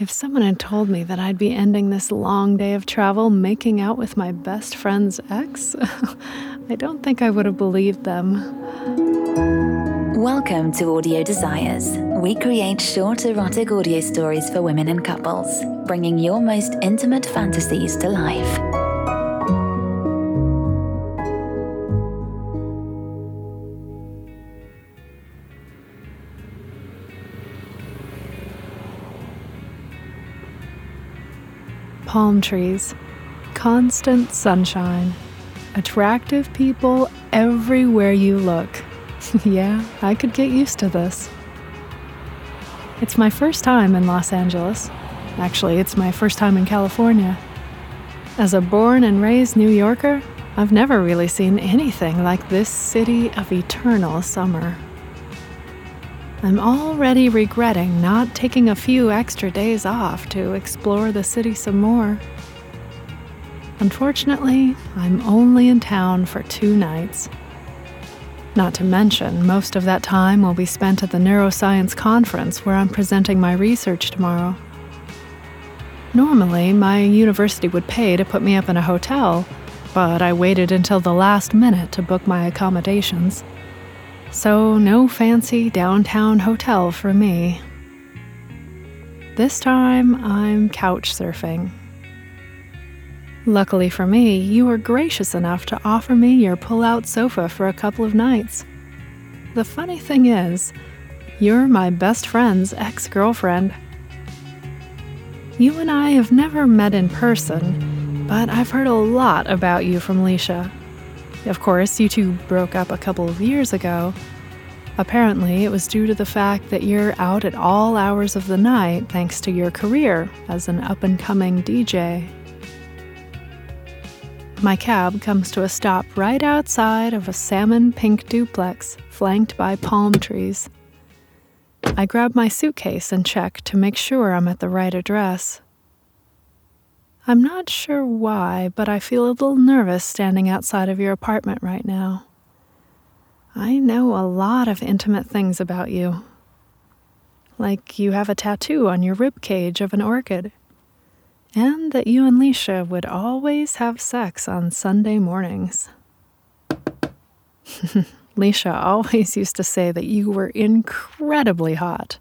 If someone had told me that I'd be ending this long day of travel making out with my best friend's ex, I don't think I would have believed them. Welcome to Audio Desires. We create short erotic audio stories for women and couples, bringing your most intimate fantasies to life. Palm trees, constant sunshine, attractive people everywhere you look. yeah, I could get used to this. It's my first time in Los Angeles. Actually, it's my first time in California. As a born and raised New Yorker, I've never really seen anything like this city of eternal summer. I'm already regretting not taking a few extra days off to explore the city some more. Unfortunately, I'm only in town for two nights. Not to mention, most of that time will be spent at the neuroscience conference where I'm presenting my research tomorrow. Normally, my university would pay to put me up in a hotel, but I waited until the last minute to book my accommodations. So, no fancy downtown hotel for me. This time, I'm couch surfing. Luckily for me, you were gracious enough to offer me your pull out sofa for a couple of nights. The funny thing is, you're my best friend's ex girlfriend. You and I have never met in person, but I've heard a lot about you from Leisha. Of course, you two broke up a couple of years ago. Apparently, it was due to the fact that you're out at all hours of the night thanks to your career as an up and coming DJ. My cab comes to a stop right outside of a salmon pink duplex flanked by palm trees. I grab my suitcase and check to make sure I'm at the right address. I'm not sure why, but I feel a little nervous standing outside of your apartment right now. I know a lot of intimate things about you. Like you have a tattoo on your rib cage of an orchid and that you and Leisha would always have sex on Sunday mornings. Leisha always used to say that you were incredibly hot.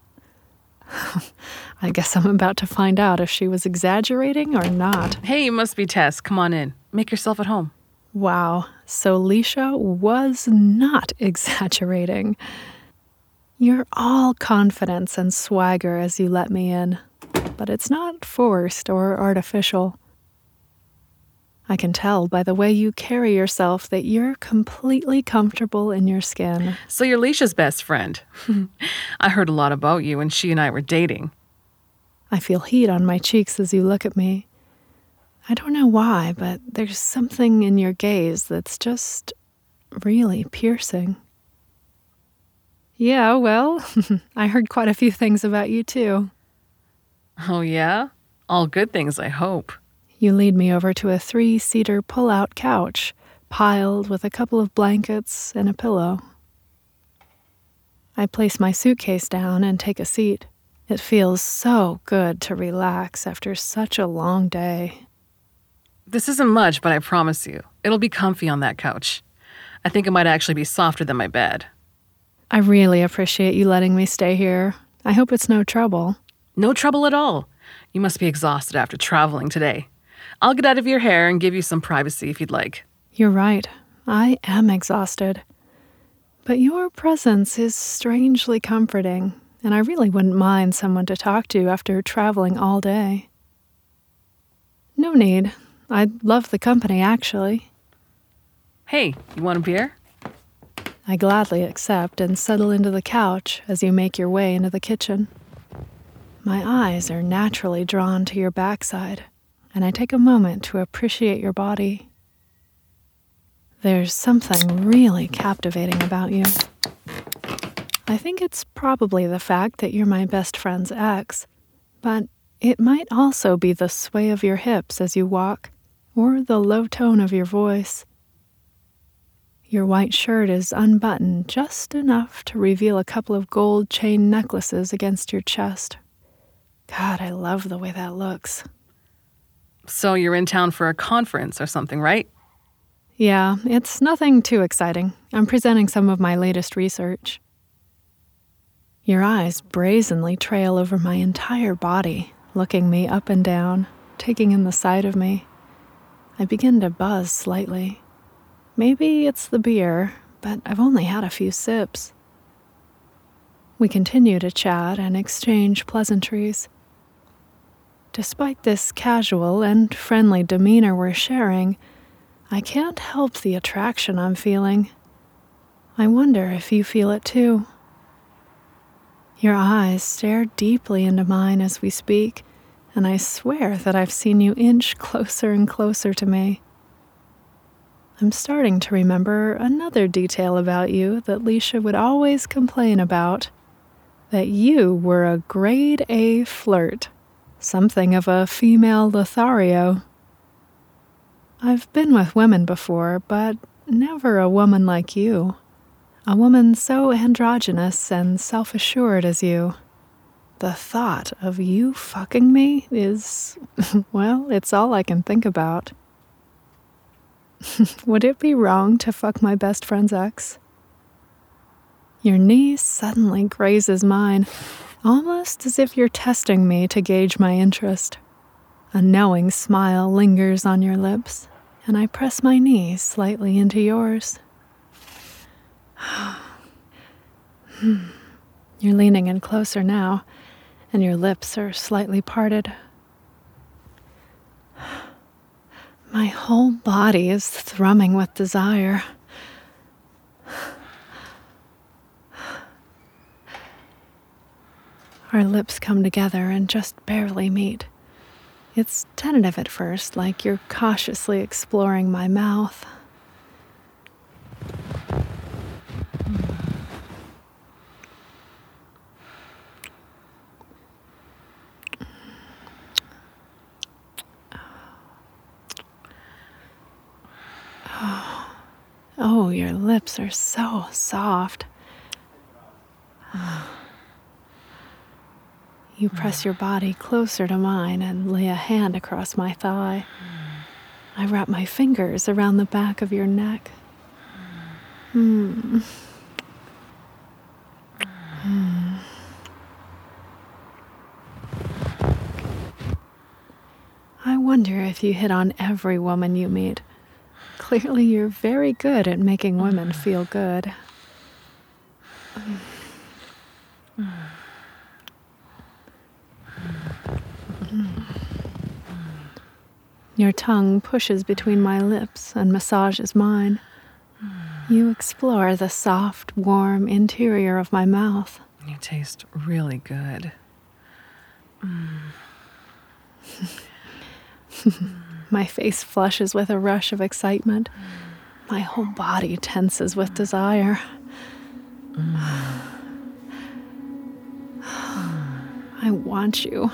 I guess I'm about to find out if she was exaggerating or not. Hey, you must be Tess. Come on in. Make yourself at home. Wow, so Leisha was not exaggerating. You're all confidence and swagger as you let me in but it's not forced or artificial. I can tell by the way you carry yourself that you're completely comfortable in your skin. So you're Leisha's best friend. I heard a lot about you when she and I were dating. I feel heat on my cheeks as you look at me. I don't know why, but there's something in your gaze that's just really piercing. Yeah, well, I heard quite a few things about you too. Oh, yeah? All good things, I hope. You lead me over to a three seater pull out couch, piled with a couple of blankets and a pillow. I place my suitcase down and take a seat. It feels so good to relax after such a long day. This isn't much, but I promise you, it'll be comfy on that couch. I think it might actually be softer than my bed. I really appreciate you letting me stay here. I hope it's no trouble. No trouble at all. You must be exhausted after traveling today. I'll get out of your hair and give you some privacy if you'd like. You're right. I am exhausted. But your presence is strangely comforting, and I really wouldn't mind someone to talk to after traveling all day. No need. I'd love the company, actually. Hey, you want a beer? I gladly accept and settle into the couch as you make your way into the kitchen. My eyes are naturally drawn to your backside, and I take a moment to appreciate your body. There's something really captivating about you. I think it's probably the fact that you're my best friend's ex, but it might also be the sway of your hips as you walk, or the low tone of your voice. Your white shirt is unbuttoned just enough to reveal a couple of gold chain necklaces against your chest God, I love the way that looks. So you're in town for a conference or something, right? Yeah, it's nothing too exciting. I'm presenting some of my latest research. Your eyes brazenly trail over my entire body, looking me up and down, taking in the sight of me. I begin to buzz slightly. Maybe it's the beer, but I've only had a few sips. We continue to chat and exchange pleasantries. Despite this casual and friendly demeanor we're sharing, I can't help the attraction I'm feeling. I wonder if you feel it too. Your eyes stare deeply into mine as we speak, and I swear that I've seen you inch closer and closer to me. I'm starting to remember another detail about you that Leisha would always complain about that you were a grade A flirt, something of a female Lothario. I've been with women before, but never a woman like you. A woman so androgynous and self assured as you. The thought of you fucking me is, well, it's all I can think about. Would it be wrong to fuck my best friend's ex? Your knee suddenly grazes mine, almost as if you're testing me to gauge my interest. A knowing smile lingers on your lips, and I press my knees slightly into yours. Hmm. You're leaning in closer now, and your lips are slightly parted. My whole body is thrumming with desire. Our lips come together and just barely meet. It's tentative at first, like you're cautiously exploring my mouth. Oh, your lips are so soft. You press your body closer to mine and lay a hand across my thigh. I wrap my fingers around the back of your neck. Hmm. Hmm. I wonder if you hit on every woman you meet. Clearly, you're very good at making women feel good. Your tongue pushes between my lips and massages mine. You explore the soft, warm interior of my mouth. You taste really good. My face flushes with a rush of excitement. My whole body tenses with desire. I want you.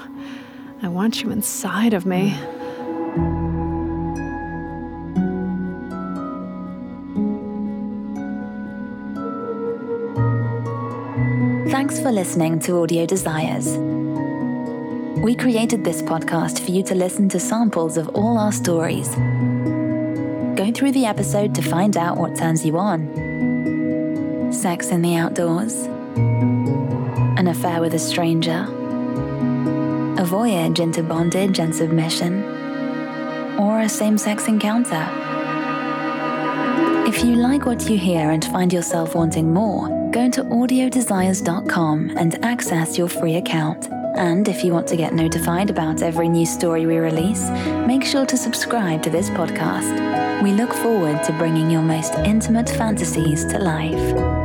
I want you inside of me. Thanks for listening to Audio Desires. We created this podcast for you to listen to samples of all our stories. Go through the episode to find out what turns you on sex in the outdoors, an affair with a stranger, a voyage into bondage and submission, or a same sex encounter. If you like what you hear and find yourself wanting more, go to audiodesires.com and access your free account. And if you want to get notified about every new story we release, make sure to subscribe to this podcast. We look forward to bringing your most intimate fantasies to life.